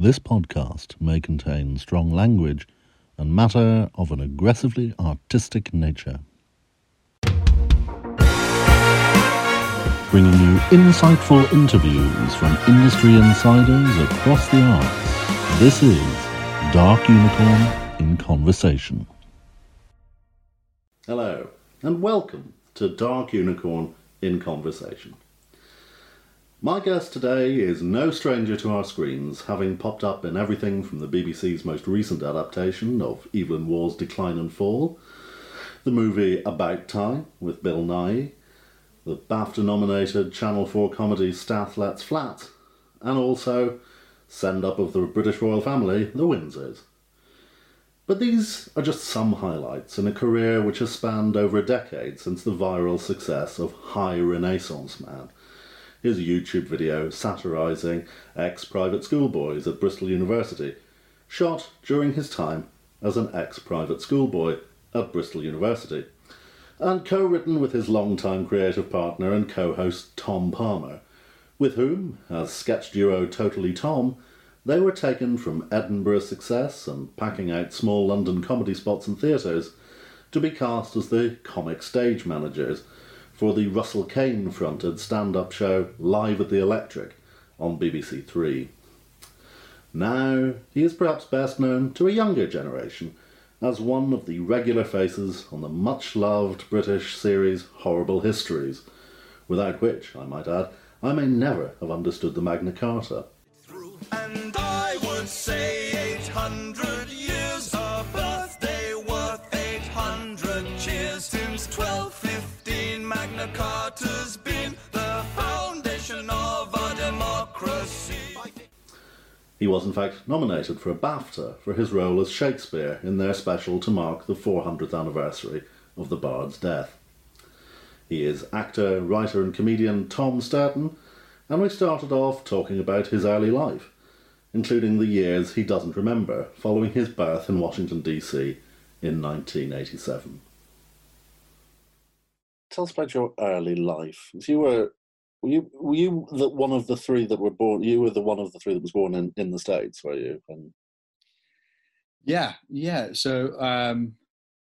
This podcast may contain strong language and matter of an aggressively artistic nature. Bringing you insightful interviews from industry insiders across the arts. This is Dark Unicorn in Conversation. Hello, and welcome to Dark Unicorn in Conversation. My guest today is no stranger to our screens, having popped up in everything from the BBC's most recent adaptation of Evelyn Waugh's Decline and Fall, the movie About Time with Bill Nighy, the BAFTA nominated Channel 4 comedy Stath Lets Flat, and also Send Up of the British Royal Family, The Windsors. But these are just some highlights in a career which has spanned over a decade since the viral success of High Renaissance Man his YouTube video satirising ex private schoolboys at Bristol University, shot during his time as an ex private schoolboy at Bristol University, and co written with his longtime creative partner and co host Tom Palmer, with whom, as sketch duo Totally Tom, they were taken from Edinburgh success and packing out small London comedy spots and theatres to be cast as the comic stage managers for the Russell Kane fronted stand up show Live at the Electric on BBC Three. Now, he is perhaps best known to a younger generation as one of the regular faces on the much loved British series Horrible Histories, without which, I might add, I may never have understood the Magna Carta. He was in fact nominated for a BAFTA for his role as Shakespeare in their special to mark the 400th anniversary of the Bard's death. He is actor, writer, and comedian Tom Stourton, and we started off talking about his early life, including the years he doesn't remember following his birth in Washington, D.C. in 1987. Tell us about your early life. You were were you were you the one of the three that were born? You were the one of the three that was born in, in the states, were you? And Yeah, yeah. So um,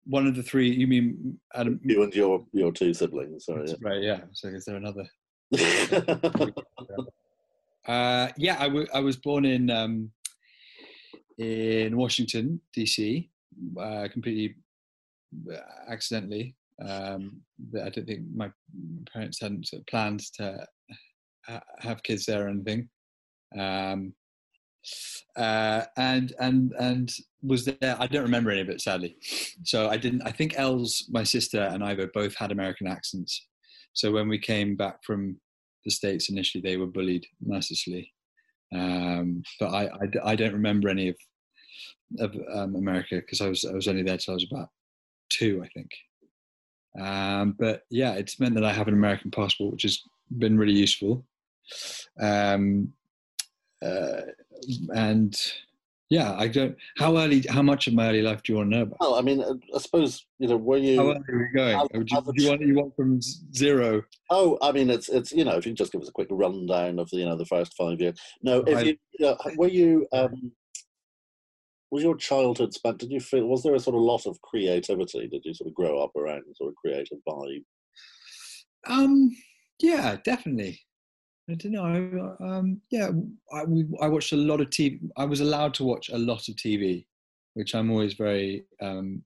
one of the three. You mean Adam? you and your your two siblings. Sorry. Right. Yeah. So is there another? yeah. Uh, yeah, I, w- I was born in um, in Washington D.C. Uh, completely uh, accidentally. Um, I don't think my parents hadn't sort of planned to ha- have kids there or anything. Um, uh, and and and was there. I don't remember any of it sadly. So I didn't. I think Els, my sister, and I both had American accents. So when we came back from the states initially, they were bullied mercilessly. Um, but I don't remember any of of um, America because I was I was only there till I was about two, I think. Um, but yeah, it's meant that I have an American passport, which has been really useful. Um, uh, and yeah, I don't. How early? How much of my early life do you want to know about? Well, I mean, uh, I suppose you know. Were you? How early are we going? How- you, you want you want from zero? Oh, I mean, it's it's you know, if you can just give us a quick rundown of the you know the first five years. No, if I- you, you know, were you um, was your childhood spent? Did you feel was there a sort of lot of creativity? Did you sort of grow up around sort of creative vibe? Um, yeah, definitely. I don't know. Um, yeah, I, we, I watched a lot of TV. I was allowed to watch a lot of TV, which I'm always very um,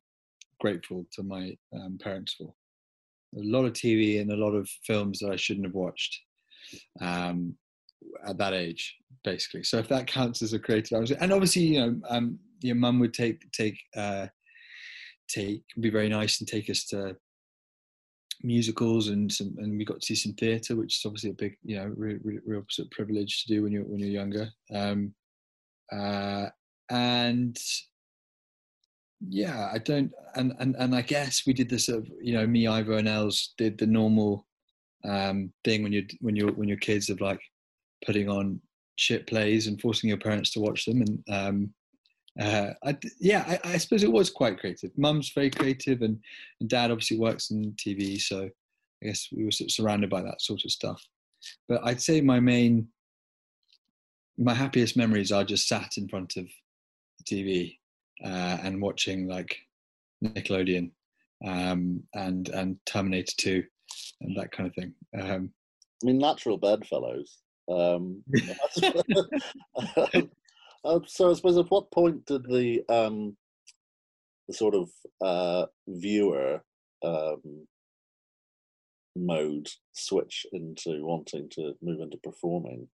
grateful to my um, parents for. A lot of TV and a lot of films that I shouldn't have watched um, at that age, basically. So if that counts as a creative, and obviously, you know, um, your mum would take take uh, take be very nice and take us to musicals and some, and we got to see some theatre, which is obviously a big, you know, real, real, sort of privilege to do when you're when you're younger. Um, uh, and yeah, I don't, and, and and I guess we did the sort of, you know, me, Ivo and Els did the normal um, thing when you when you're when you're kids of like putting on shit plays and forcing your parents to watch them and um, uh, I, yeah, I, I, suppose it was quite creative. Mum's very creative, and, and Dad obviously works in TV, so I guess we were sort of surrounded by that sort of stuff. But I'd say my main, my happiest memories are just sat in front of the TV uh, and watching like Nickelodeon um, and and Terminator Two and that kind of thing. Um, I mean, natural bedfellows. Um, Uh, so I suppose at what point did the um, the sort of uh, viewer um, mode switch into wanting to move into performing?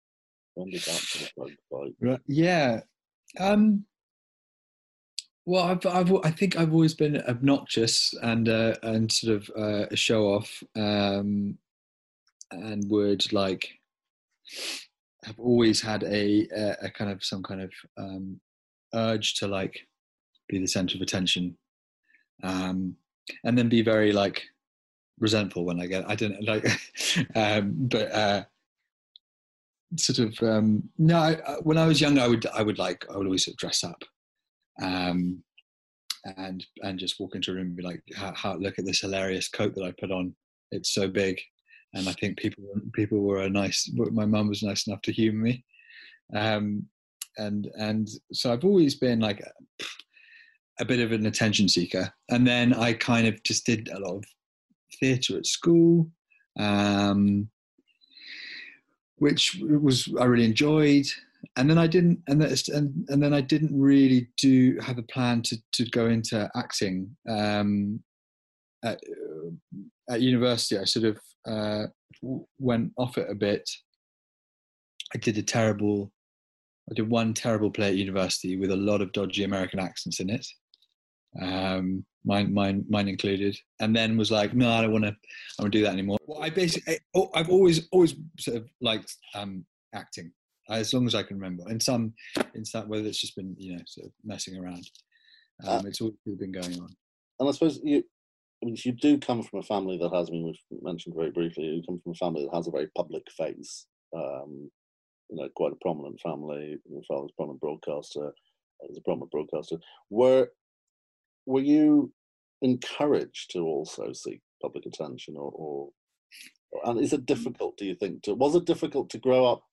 When did that sort of Right. Yeah. Um, well, I've, I've, I think I've always been obnoxious and uh, and sort of uh, a show off, um, and would like have always had a, a, a kind of some kind of um, urge to like be the center of attention, um, and then be very like resentful when I get I don't like, um, but uh, sort of um, no. I, when I was younger, I would I would like I would always sort of dress up. Um, and and just walk into a room and be like, how, how, look at this hilarious coat that I put on. It's so big and I think people people were a nice. My mum was nice enough to humour me, um, and and so I've always been like a, a, bit of an attention seeker. And then I kind of just did a lot of theatre at school, um, which was I really enjoyed. And then I didn't, and, and and then I didn't really do have a plan to to go into acting. Um, at, at university, I sort of uh, went off it a bit. I did a terrible, I did one terrible play at university with a lot of dodgy American accents in it, um, mine, mine, mine included. And then was like, no, I don't want to, I don't do that anymore. Well, I basically, I, I've always, always sort of liked um, acting as long as I can remember. In some, in some, whether it's just been, you know, sort of messing around. Um, uh, it's always been going on. And I suppose you, I mean, you do come from a family that has, I mean, we've mentioned very briefly, you come from a family that has a very public face. Um, you know, quite a prominent family. Your father's a prominent broadcaster. He's a prominent broadcaster. Were were you encouraged to also seek public attention, or, or and is it difficult? Do you think? To, was it difficult to grow up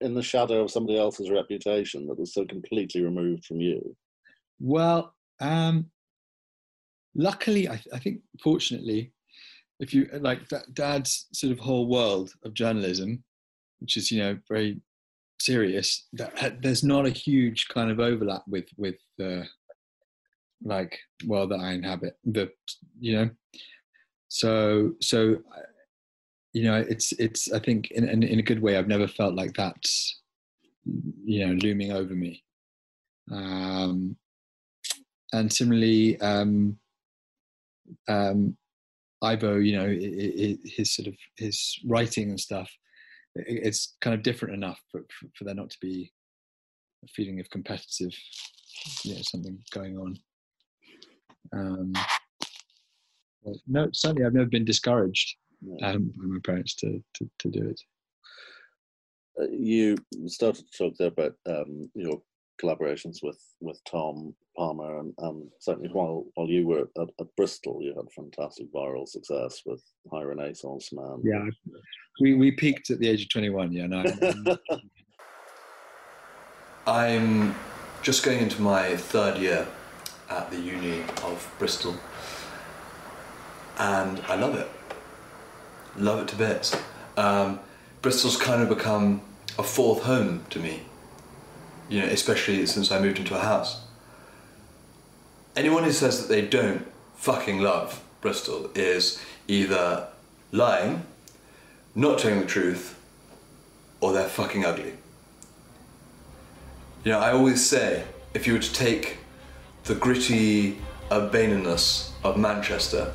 in the shadow of somebody else's reputation that was so completely removed from you? Well, um, luckily, I, th- I think fortunately, if you like dad's sort of whole world of journalism, which is you know very serious, that there's not a huge kind of overlap with with the like world that I inhabit. The you know, so so you know it's it's I think in in, in a good way I've never felt like that's you know looming over me. Um, and similarly, um, um, Ivo, you know, it, it, his sort of his writing and stuff, it, it's kind of different enough for, for, for, there not to be a feeling of competitive, you know, something going on. Um, no, certainly I've never been discouraged um, by my parents to, to, to do it. Uh, you started to talk there about um, your collaborations with with Tom Palmer, and, and certainly while while you were at, at, Bristol, you had fantastic viral success with High Renaissance Man. Yeah, we we peaked at the age of twenty one. Yeah, no. I'm just going into my third year at the uni of Bristol, and I love it. Love it to bits. Um, Bristol's kind of become a fourth home to me. You know, especially since I moved into a house. Anyone who says that they don't fucking love Bristol is either lying, not telling the truth, or they're fucking ugly. You know, I always say if you were to take the gritty urbaneness of Manchester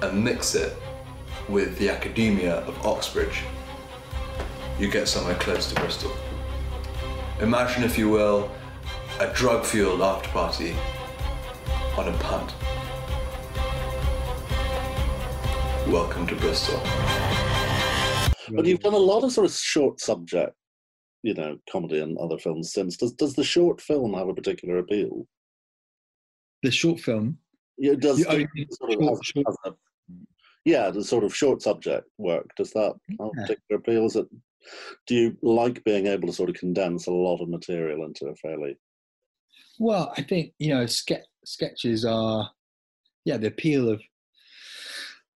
and mix it with the academia of Oxbridge, you get somewhere close to Bristol. Imagine, if you will, a drug fueled after party on a punt. Welcome to Bristol. But you've done a lot of sort of short subject, you know, comedy and other films since. Does does the short film have a particular appeal? The short film. Yeah, does You- the sort of short- has- short- a- yeah, the sort of short subject work. Does that have a Yeah. particular appeal? Is it? Do you like being able to sort of condense a lot of material into a fairly? Well, I think you know, ske- sketches are, yeah, the appeal of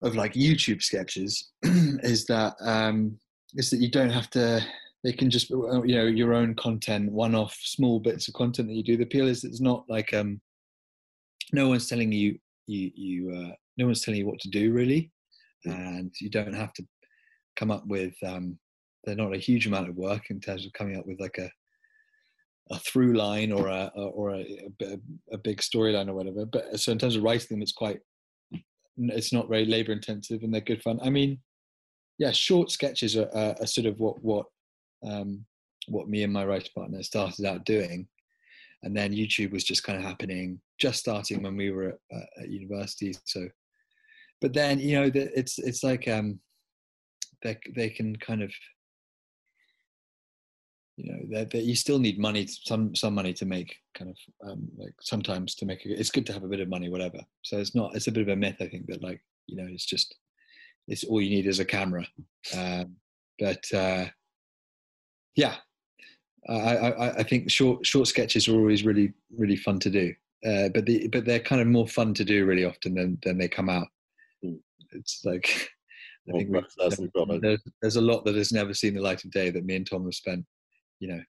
of like YouTube sketches is that um, is that you don't have to. They can just uh, you know your own content, one-off small bits of content that you do. The appeal is it's not like um, no one's telling you you you uh, no one's telling you what to do really, and you don't have to come up with. Um, they're not a huge amount of work in terms of coming up with like a a through line or a or a, a, big storyline or whatever. But so in terms of writing them, it's quite it's not very labor intensive and they're good fun. I mean, yeah, short sketches are, are, are sort of what what um, what me and my writer partner started out doing, and then YouTube was just kind of happening, just starting when we were at, uh, at university. So, but then you know, the, it's it's like um, they they can kind of you know that that you still need money some some money to make kind of um, like sometimes to make a, it's good to have a bit of money whatever. So it's not it's a bit of a myth i think that like you know it's just it's all you need is a camera. Um, but uh yeah. I, I i think short short sketches are always really really fun to do. Uh but the but they're kind of more fun to do really often than than they come out. Hmm. it's like I think we've process and never- product. there's, there's a lot that has never seen the light of day that me and Tom have spent, you know,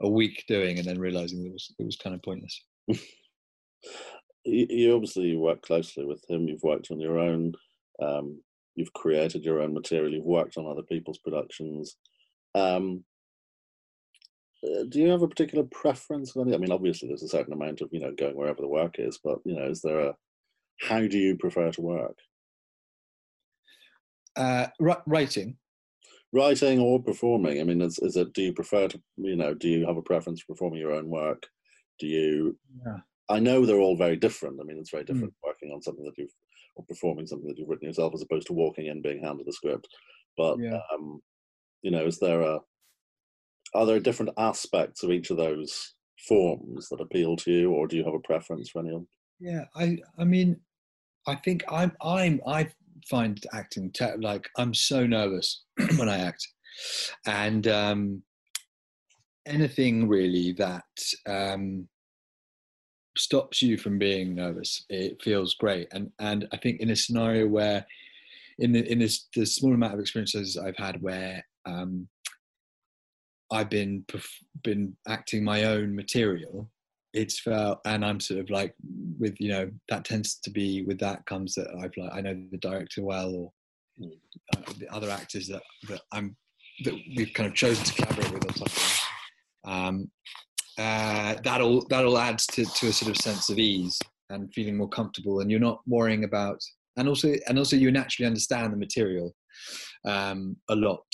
a week doing and then realizing it was it was kind of pointless. You, obviously work closely with him. You've worked on your own. Um, you've created your own material. You've worked on other people's productions. Um, uh, do you have a particular preference? I mean, obviously, there's a certain amount of you know going wherever the work is, but you know, is there a how do you prefer to work? Uh, writing, Writing or performing? I mean, is, is it? Do you prefer to you know? Do you have a preference for performing your own work? Do you? Yeah. I know they're all very different. I mean, it's very different working on something that you've or performing something that you've written yourself as opposed to walking in being handed a script. But Yeah. um, you know, is there a are there different aspects of each of those forms that appeal to you, or do you have a preference for any of them? yeah. I I mean, I think I'm I'm I find acting like I'm so nervous when I act, and um, anything really that um, stops you from being nervous, it feels great. And and I think in a scenario where, in the in this the small amount of experiences I've had where um, I've been been acting my own material, it's felt and I'm sort of like with you know that tends to be with that comes that I've like I know the director well or uh, the other actors that that I'm that we've kind of chosen to collaborate with or something. Um, uh, that'll that'll add to, to a sort of sense of ease and feeling more comfortable, and you're not worrying about and also and also you naturally understand the material um, a lot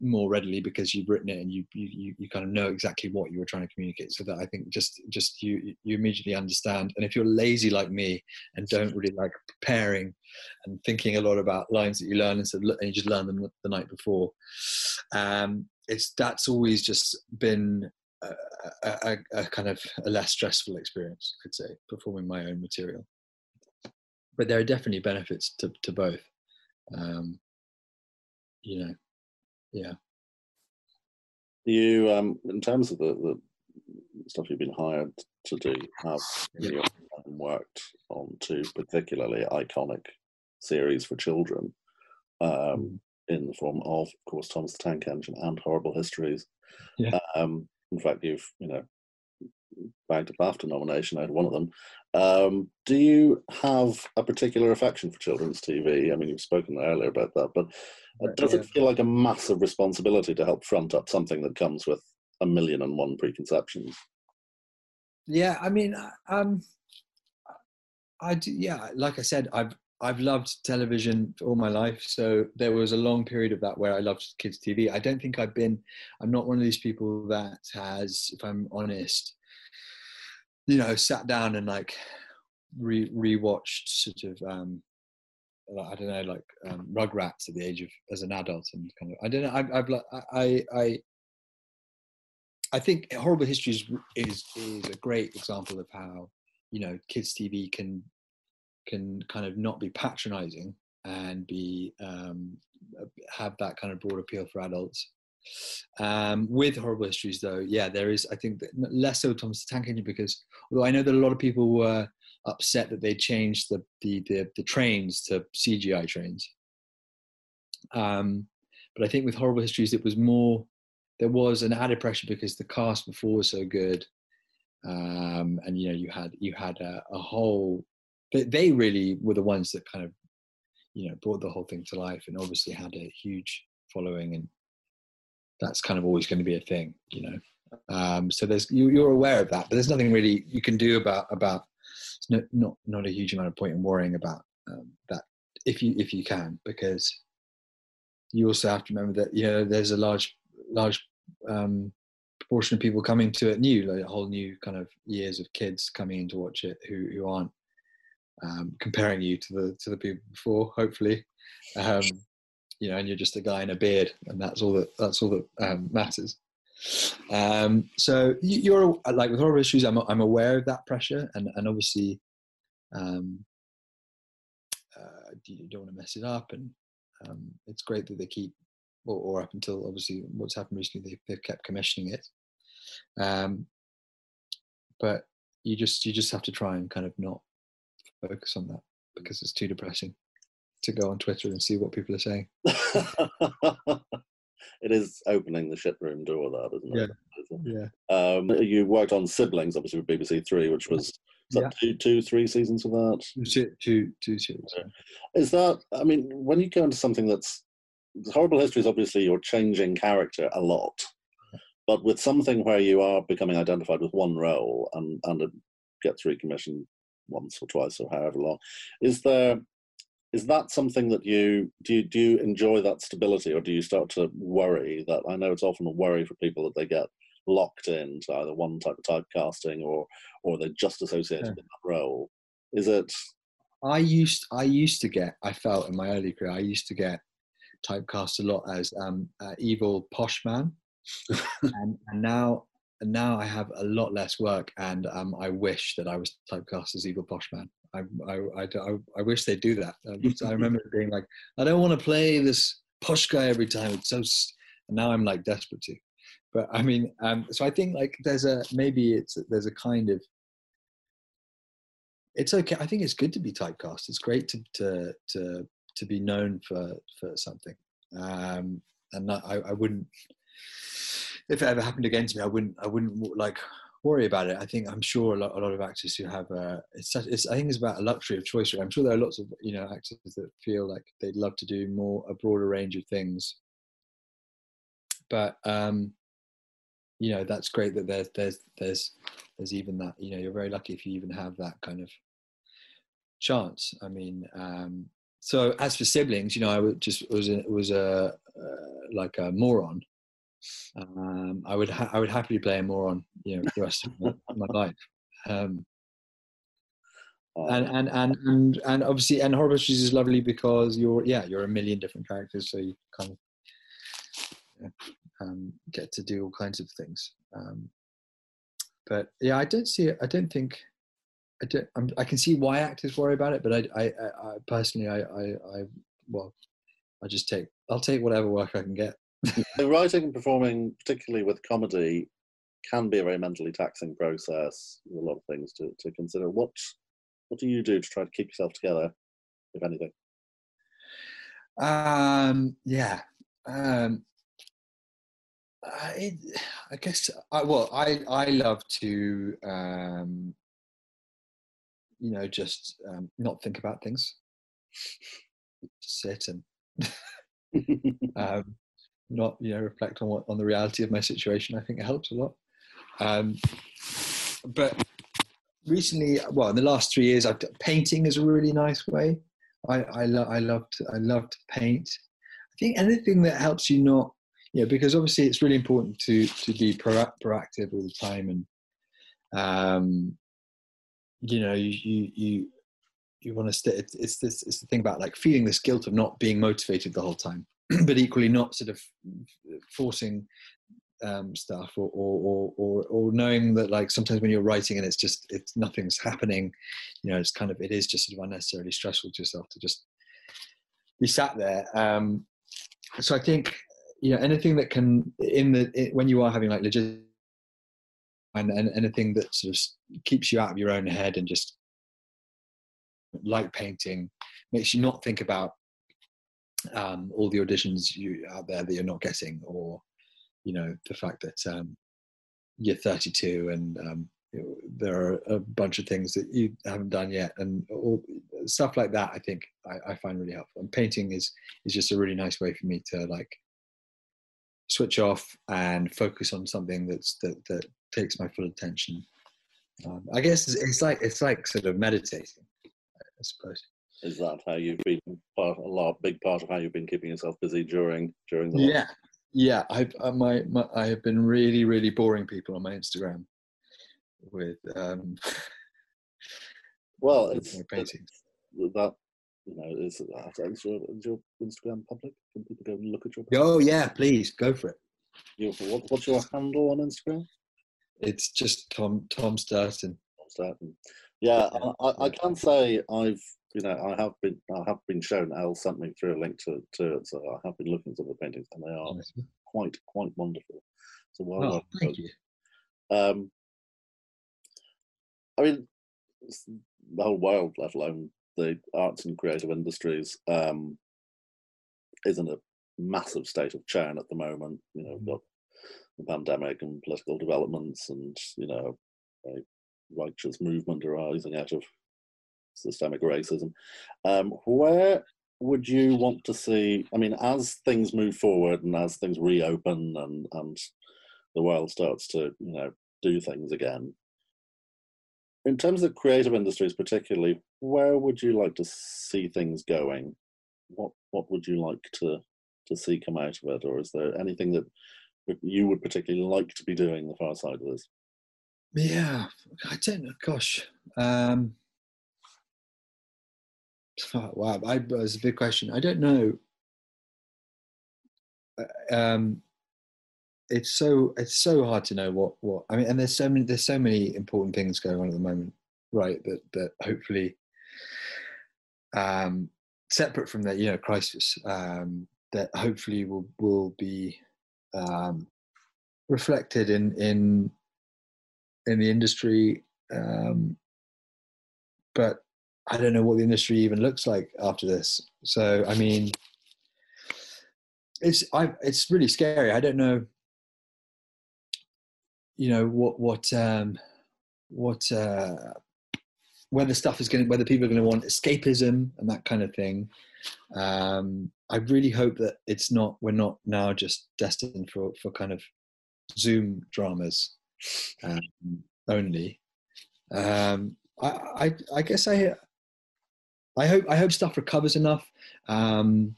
more readily because you've written it and you, you you kind of know exactly what you were trying to communicate. So that I think just just you you immediately understand. And if you're lazy like me and don't really like preparing and thinking a lot about lines that you learn instead of, and you just learn them the night before, um, it's that's always just been a, a, a, a kind of a less stressful experience, I could say, performing my own material. But there are definitely benefits to to both. Um, you know, yeah. You, um, in terms of the, the stuff you've been hired to do, have Yeah. you worked on two particularly iconic series for children. Um, in the form of, of course, Thomas the Tank Engine and Horrible Histories. Yeah. Um, in fact, you've you know bagged a BAFTA nomination out of one of them. Um, do you have a particular affection for children's TV? I mean, you've spoken earlier about that, but uh, does Yeah. it feel like a massive responsibility to help front up something that comes with a million and one preconceptions? Yeah, I mean, uh, um, I do. Yeah, like I said, I've I've loved television all my life. So there was a long period of that where I loved kids' TV. I don't think I've been. I'm not one of these people that has, if I'm honest, you know, sat down and like re rewatched sort of. um I don't know, like um, Rugrats at the age of as an adult, and kind of I don't know. I've, I've I I I think Horrible History is, is is a great example of how you know kids TV can can kind of not be patronizing and be um, have that kind of broad appeal for adults. Um, with Horrible Histories, though, yeah, there is I think less so Thomas the Tank Engine because although I know that a lot of people were upset that they changed the the the, the trains to CGI trains. Um, but I think with Horrible Histories, it was more there was an added pressure because the cast before was so good, um, and you know you had you had a, a whole. They, they really were the ones that kind of, you know, brought the whole thing to life, and obviously had a huge following, and that's kind of always going to be a thing, you know. Um, so there's you, you're aware of that, but there's nothing really you can do about about. No, not not a huge amount of point in worrying about um, that if you if you can because you also have to remember that you know there's a large large um, proportion of people coming to it new, like a whole new kind of years of kids coming in to watch it who who aren't um, comparing you to the to the people before. Hopefully, um, you know, and you're just a guy in a beard, and that's all that that's all that um, matters. Um, so you- you're like with horror issues, I'm I'm aware of that pressure, and and obviously, um, uh, you don't want to mess it up, and um, it's great that they keep, or, or up until obviously what's happened recently, they, they've kept commissioning it. Um, but you just you just have to try and kind of not focus on that because it's too depressing to go on Twitter and see what people are saying. it is opening the shit room door, that isn't it? Yeah. Um, you worked on Siblings, obviously with BBC Three, which was that Yeah. two, two, three seasons of that. Two, two, two series. Is that? I mean, when you go into something that's horrible history, is obviously you're changing character a lot, but with something where you are becoming identified with one role and and it gets recommissioned once or twice or however long, is there? Is that something that you do? You, do you enjoy that stability, or do you start to worry that? I know it's often a worry for people that they get locked into either one type of typecasting or or they're just associated Yeah. with that role. Is it? I used I used to get I felt in my early career I used to get typecast a lot as um, uh, evil posh man, and, and now and now I have a lot less work, and um, I wish that I was typecast as evil posh man. I I, I, I, wish they'd do that. I remember being like, I don't want to play this posh guy every time. It's so. And now I'm like desperate to. But I mean, um, so I think like there's a maybe it's there's a kind of it's okay. I think it's good to be typecast. It's great to to to to be known for for something. Um, and I I wouldn't if it ever happened again to me, I wouldn't I wouldn't like worry about it. I think I'm sure a lot, a lot of actors who have uh, it's, such, it's I think it's about a luxury of choice. I'm sure there are lots of you know actors that feel like they'd love to do more a broader range of things. But um, you know that's great that there's there's there's there's even that you know you're very lucky if you even have that kind of chance. I mean, um, so as for siblings, you know, I just was a, was a uh, like a moron. Um, I would ha- I would happily play a moron, you know, the rest of my, my life. Um, and, um, and and and and obviously, and horror histories is lovely because you're yeah you're a million different characters, so you kind of yeah, um, get to do all kinds of things. Um, but yeah, I don't see. I don't think. I don't. I'm, I can see why actors worry about it, but I, I, I, I personally, I, I, I, well, I just take. I'll take whatever work I can get. The writing and performing, particularly with comedy, can be a very mentally taxing process. With a lot of things to, to consider. What what do you do to try to keep yourself together, if anything? Um, yeah. Um, it, I guess. I, well, I I love to um, you know just um, not think about things, sit and um, not you know reflect on what on the reality of my situation. I think it helps a lot. Um, but recently, well, in the last three years, I've painting is a really nice way. I I, lo- I love to I paint. I think anything that helps you not, know, because obviously it's really important to to be pro- proactive all the time, and um, you know, you you you, you want to stay. It's this it's the thing about like feeling this guilt of not being motivated the whole time, but equally not sort of forcing um, stuff or, or, or, or, knowing that like sometimes when you're writing and it's just, it's nothing's happening, you know, it's kind of, it is just sort of unnecessarily stressful to yourself to just be sat there. Um, so I think, you know, anything that can in the, it, when you are having like legit and, and anything that sort of keeps you out of your own head and just like painting makes you not think about um, all the auditions you out there that you're not getting or you know the fact that um, you're 32 and um, there are a bunch of things that you haven't done yet and all, stuff like that i think I, I, find really helpful. And painting is is just a really nice way for me to like switch off and focus on something that's that that takes my full attention. Um, i guess it's, it's like it's like sort of meditating i suppose Is that how you've been part a lot big part of how you've been keeping yourself busy during during the yeah yeah I've, uh, my, my i have been really really boring people on my instagram with um Well, it's, my paintings it's that you know is, is, your, is your Instagram public? Can people go and look at your? oh yeah please go for it what, what's your handle on Instagram? it's just tom tom stourton Certain. Yeah, I- I can say I've you know I have been I have been shown. Elle sent me through a link to to it, so I have been looking at some of the paintings, and they are quite quite wonderful. So well oh thank you Um, I mean, the whole world, let alone the arts and creative industries, um, is in a massive state of churn at the moment. You know, we've got the pandemic and political developments, and you know, a righteous movement arising out of systemic racism. Um, where would you want to see? I mean, as things move forward and as things reopen and and the world starts to you know do things again. In terms of creative industries, particularly, where would you like to see things going? What what would you like to to see come out of it, or is there anything that you would particularly like to be doing the far side of this? Yeah, I don't know. Gosh, um, wow, I, that's a big question. I don't know. Uh, Um, it's so it's so hard to know what what I mean, and there's so many there's so many important things going on at the moment, right? That that hopefully, um, separate from the you know crisis, um, that hopefully will will be um, reflected in in in the industry. Um, but I don't know what the industry even looks like after this. So I mean, it's I it's really scary. I don't know. You know what what um, what uh, whether stuff is going whether people are going to want escapism and that kind of thing. Um, I really hope that it's not we're not now just destined for for kind of Zoom dramas um, only. Um, I, I I guess I I hope I hope stuff recovers enough um,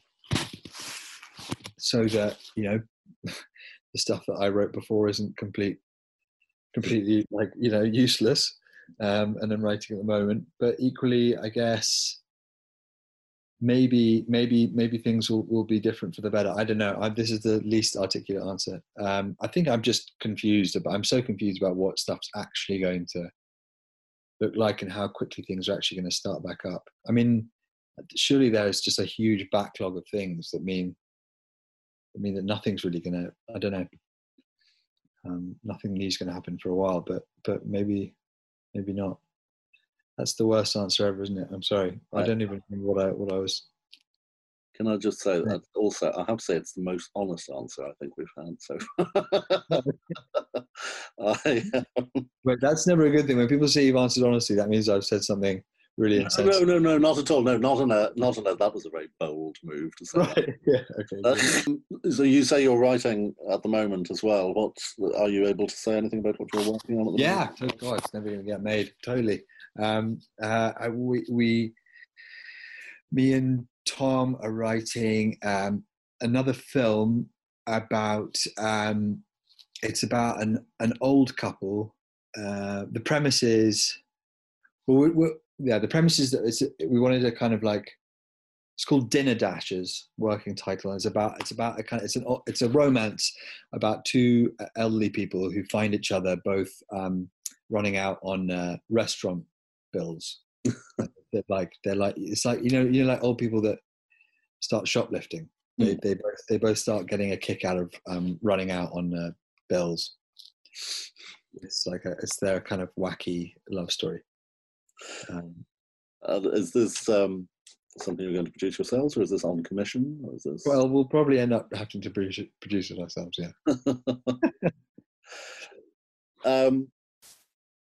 so that you know the stuff that I wrote before isn't complete completely like you know useless um, and I'm writing at the moment. But equally, I guess maybe maybe maybe things will, will be different for the better. I don't know. I, this is the least articulate answer. Um, I think I'm just confused about. I'm so confused about what stuff's actually going to look like and how quickly things are actually going to start back up. I mean, surely there's just a huge backlog of things that mean, I mean that nothing's really going to. I don't know. Um, nothing new is going to happen for a while, but but maybe maybe not. That's the worst answer ever, isn't it? I'm sorry. I don't even remember what I what I was Can I just say that also? I have to say it's the most honest answer I think we've had so far. I, um, But that's never a good thing. When people say you've answered honestly, that means I've said something really no, insensitive. no, no, not at all. No, not in a, not in a. That was a very bold move to say. Right. Yeah. Okay. Um, so you say you're writing at the moment as well. What are you able to say anything about what you're working on at the yeah. moment? Oh God, it's never going to get made. Totally. Um, uh, I- we, we, me and Tom are writing um, another film about. Um, it's about an an old couple. Uh, the premise is, well, we, we, yeah, the premise is that we wanted to kind of like. It's called Dinner Dashers. Working title. It's about it's about a kind. Of, it's an it's a romance about two elderly people who find each other both um, running out on uh, restaurant bills. They're like they're like it's like you know you know like old people that start shoplifting. They they both they both start getting a kick out of um, running out on uh, bills. It's like a, it's their kind of wacky love story. Um, Uh, is this um, something you're going to produce yourselves, or is this on commission? Or is this... well, we'll probably end up having to produce it, produce it ourselves. Yeah. um,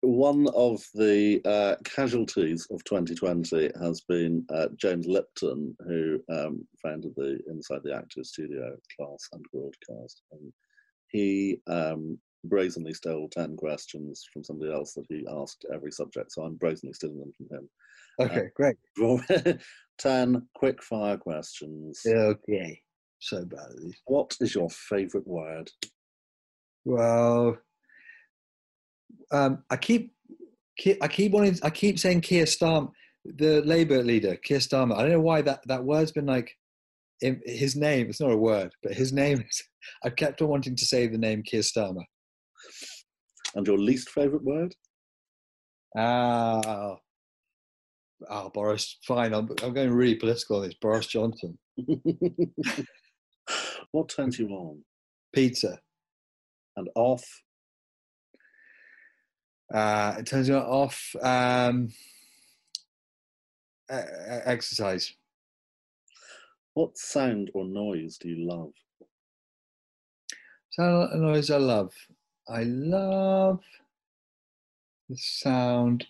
one of the uh, casualties of 2020 has been uh, James Lipton, who um, founded the Inside the Actors Studio class and broadcast. And he um, brazenly stole 10 questions from somebody else that he asked every subject, so I'm brazenly stealing them from him. Okay, great. 10 quick fire questions. Okay, so bad. What is your favourite word? Well, um, I keep, keep, I keep wanting, I keep saying Keir Starmer, the Labour leader, Keir Starmer. I don't know why that that word's been like, in, his name. It's not a word, but his name. Is, I've kept on wanting to say the name Keir Starmer. And your least favourite word? Ah, oh, Boris. Fine, I'm, I'm going really political on this. Boris Johnson, what turns you on? pizza. And off? Uh, it turns you off. Um, exercise. What sound or noise do you love? Sound and noise I love. I love the sound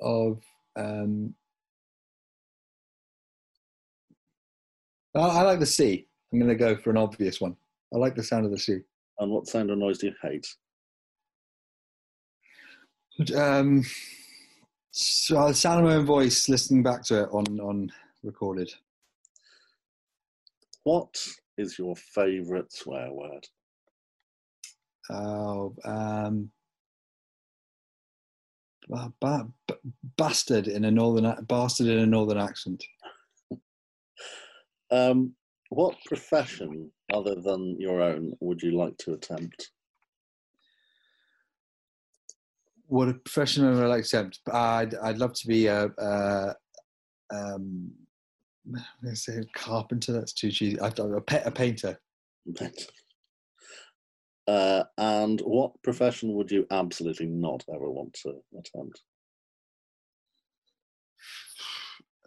of um I, I like the sea. I'm gonna go for an obvious one. I like the sound of the sea. And what sound or noise do you hate? Um so the sound my own voice listening back to it on on recorded. What is your favourite swear word? Oh, um, ba- ba- bastard in a northern bastard in a northern accent. Um, what profession other than your own would you like to attempt? What a profession I would like to attempt. I'd I'd love to be a, a um, I'm gonna say a carpenter. That's too cheesy. I've done a, pa- a painter. Uh, and what profession would you absolutely not ever want to attempt?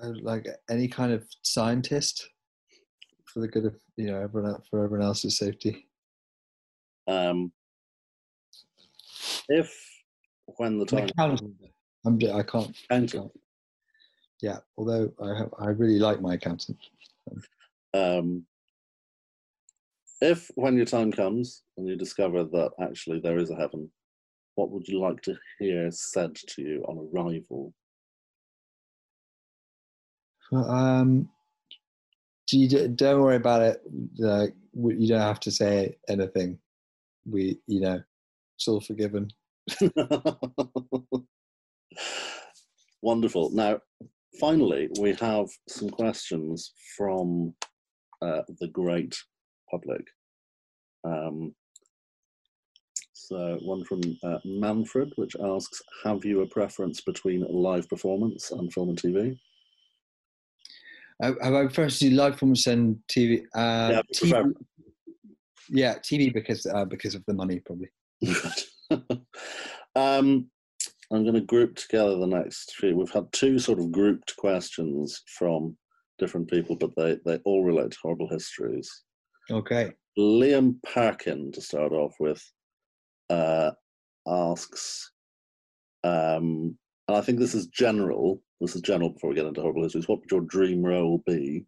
Uh, like any kind of scientist for the good of you know everyone for everyone else's safety. Um, if when the time accountant. I'm, I can't. accountant, Yeah, although I have, I really like my accountant. um, if when your time comes and you discover that actually there is a heaven, what would you like to hear said to you on arrival? Um, do you, don't worry about it. Like you don't have to say anything. We, you know, it's all forgiven. Wonderful. Now, finally, we have some questions from uh, the great public. Um, so, one from uh, Manfred, which asks Have you a preference between live performance and film and TV? Uh, have I first do live performance and TV? Uh, Yeah, TV yeah, TV because uh, because of the money probably. um, I'm going to group together the next few. We've had two sort of grouped questions from different people, but they, they all relate to horrible histories. Okay. Liam Parkin, to start off with, uh, asks, um, and I think this is general. This is general before we get into horrible histories. What would your dream role be?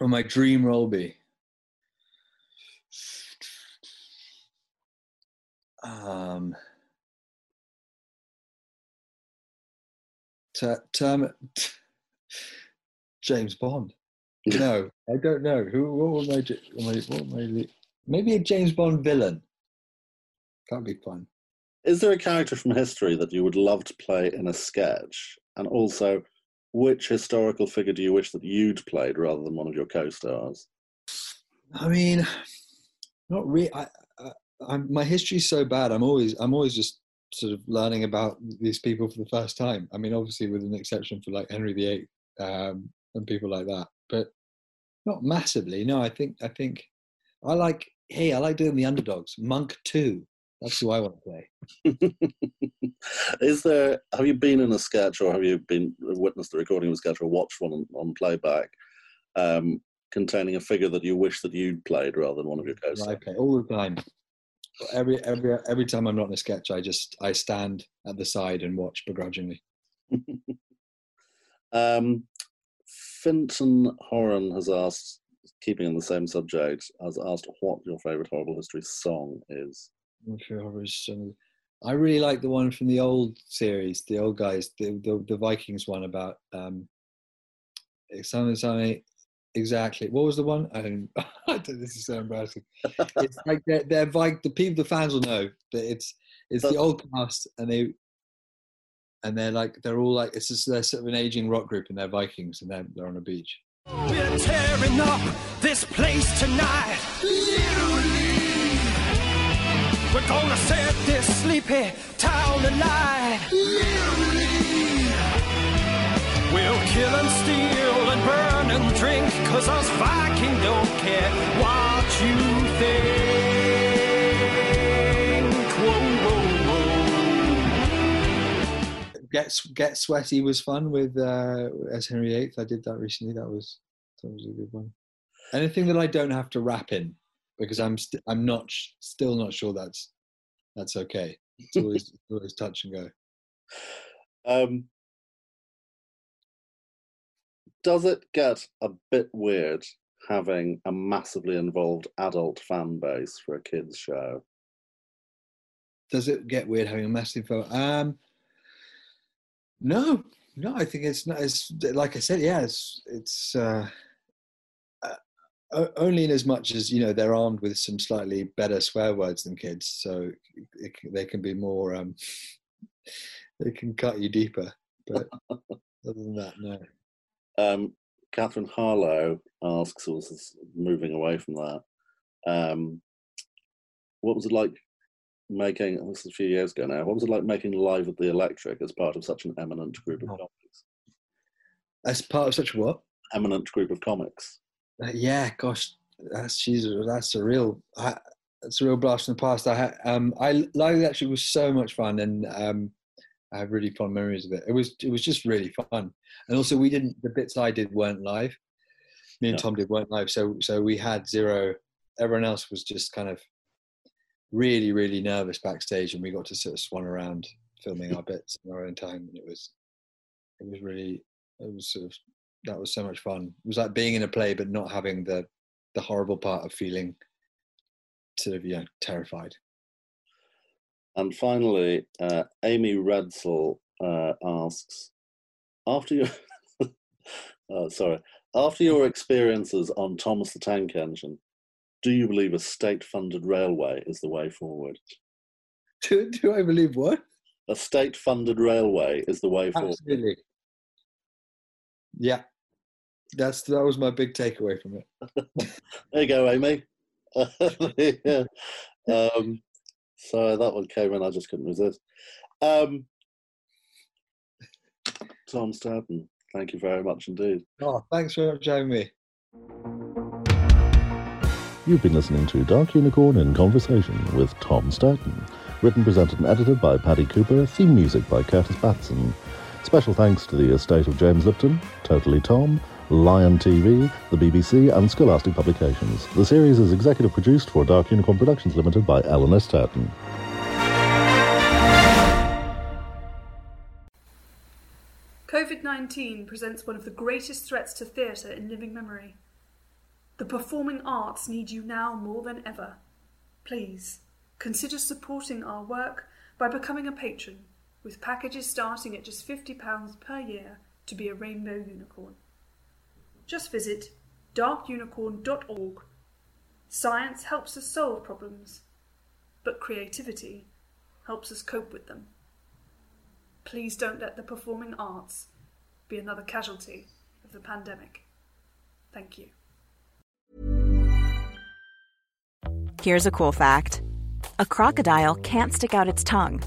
Or my dream role be? Um, ter- term, James Bond. No, I don't know. Who? What would my? j- What my, what would my maybe a James Bond villain. That'd be fun. Is there a character from history that you would love to play in a sketch? And also, which historical figure do you wish that you'd played rather than one of your co-stars? I mean, not really. I, I, I'm, my history's so bad. I'm always, I'm always just sort of learning about these people for the first time. I mean, obviously, with an exception for like Henry VIII um, and people like that, but not massively. No, I think, I think, I like. Hey, I like doing the underdogs. Monk Two. That's who I want to play. Is there? Have you been in a sketch, or have you been witnessed the recording of a sketch, or watched one on, on playback, um, containing a figure that you wish that you'd played rather than one of your I co-stars? play all the time. Every every every time I'm not in a sketch, I just I stand at the side and watch begrudgingly. Um, Finton Horan has asked, keeping on the same subject, has asked what your favourite horrible history song is. I really like the one from the old series, the old guys, the the, the Vikings one about um, something something exactly. What was the one? I don't. This is so embarrassing. it's like they're, they're Vi- the people, the fans will know that it's it's the old cast, and they and they're like they're all like it's just they're sort of an aging rock group, and they're Vikings, and they're they're on a beach. We're tearing up this place tonight. Literally. We're gonna set this sleepy town alight. Literally. We'll kill and steal and burn and drink, cause us Viking don't care what you think. Whoa, whoa, whoa. Get Get Sweaty was fun with uh, as Henry VIII. I did that recently. That was that was a good one. Anything that I don't have to rap in because I'm st- I'm not sh- still not sure that's that's okay. It's always always touch and go. Um, does it get a bit weird having a massively involved adult fan base for a kids show? Does it get weird having a massive? Um, no, no. I think it's not. It's like I said. Yeah, it's it's uh, uh, only in as much as you know they're armed with some slightly better swear words than kids, so it, c- they can be more. Um, they can cut you deeper, but other than that, no. Um, Catherine Harlow asks, is moving away from that, um, what was it like making, this is a few years ago now, what was it like making Live at the Electric as part of such an eminent group of Oh. comics? As part of such what? Eminent group of comics. Uh, yeah, gosh, that's Jesus. That's a real. I, that's a real blast from the past. I had, um, I live actually was so much fun, and um, I have really fond memories of it. It was, it was just really fun, and also we didn't. The bits I did weren't live. Me and Yeah. Tom did weren't live, so so we had zero. Everyone else was just kind of really, really nervous backstage, and we got to sort of swan around filming our bits in our own time, and it was, it was really, it was sort of that was so much fun. It was like being in a play, but not having the the horrible part of feeling sort of you know terrified. And finally, uh, Amy Redsell uh, asks, after your, uh, sorry, after your experiences on Thomas the Tank Engine, do you believe a state-funded railway is the way forward? Do, do I believe what? A state-funded railway is the way forward. Absolutely. Yeah, that's that was my big takeaway from it. There you go, Amy. yeah. um, so that one came in, I just couldn't resist. Um, Tom Stourton, thank you very much indeed. Oh, thanks very much for having me. You've been listening to Dark Unicorn in Conversation with Tom Stourton. Written, presented, and edited by Paddy Cooper. Theme music by Curtis Batson. Special thanks to the estate of James Lipton, Totally Tom, Lion TV, the BBC, and Scholastic Publications. The series is executive produced for Dark Unicorn Productions Limited by Alan Stourton. COVID 19 presents one of the greatest threats to theatre in living memory. The performing arts need you now more than ever. Please consider supporting our work by becoming a patron, with packages starting at just £50 per year to be a rainbow unicorn. Just visit darkunicorn.org. Science helps us solve problems, but creativity helps us cope with them. Please don't let the performing arts be another casualty of the pandemic. Thank you. Here's a cool fact a crocodile can't stick out its tongue.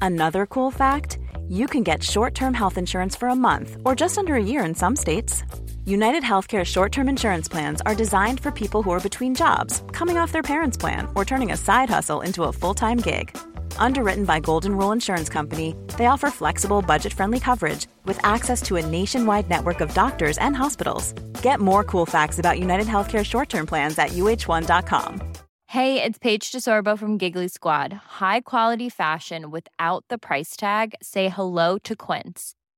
Another cool fact you can get short term health insurance for a month or just under a year in some states. United Healthcare short term insurance plans are designed for people who are between jobs, coming off their parents' plan, or turning a side hustle into a full time gig. Underwritten by Golden Rule Insurance Company, they offer flexible, budget friendly coverage with access to a nationwide network of doctors and hospitals. Get more cool facts about United Healthcare short term plans at uh1.com. Hey, it's Paige DeSorbo from Giggly Squad. High quality fashion without the price tag? Say hello to Quince.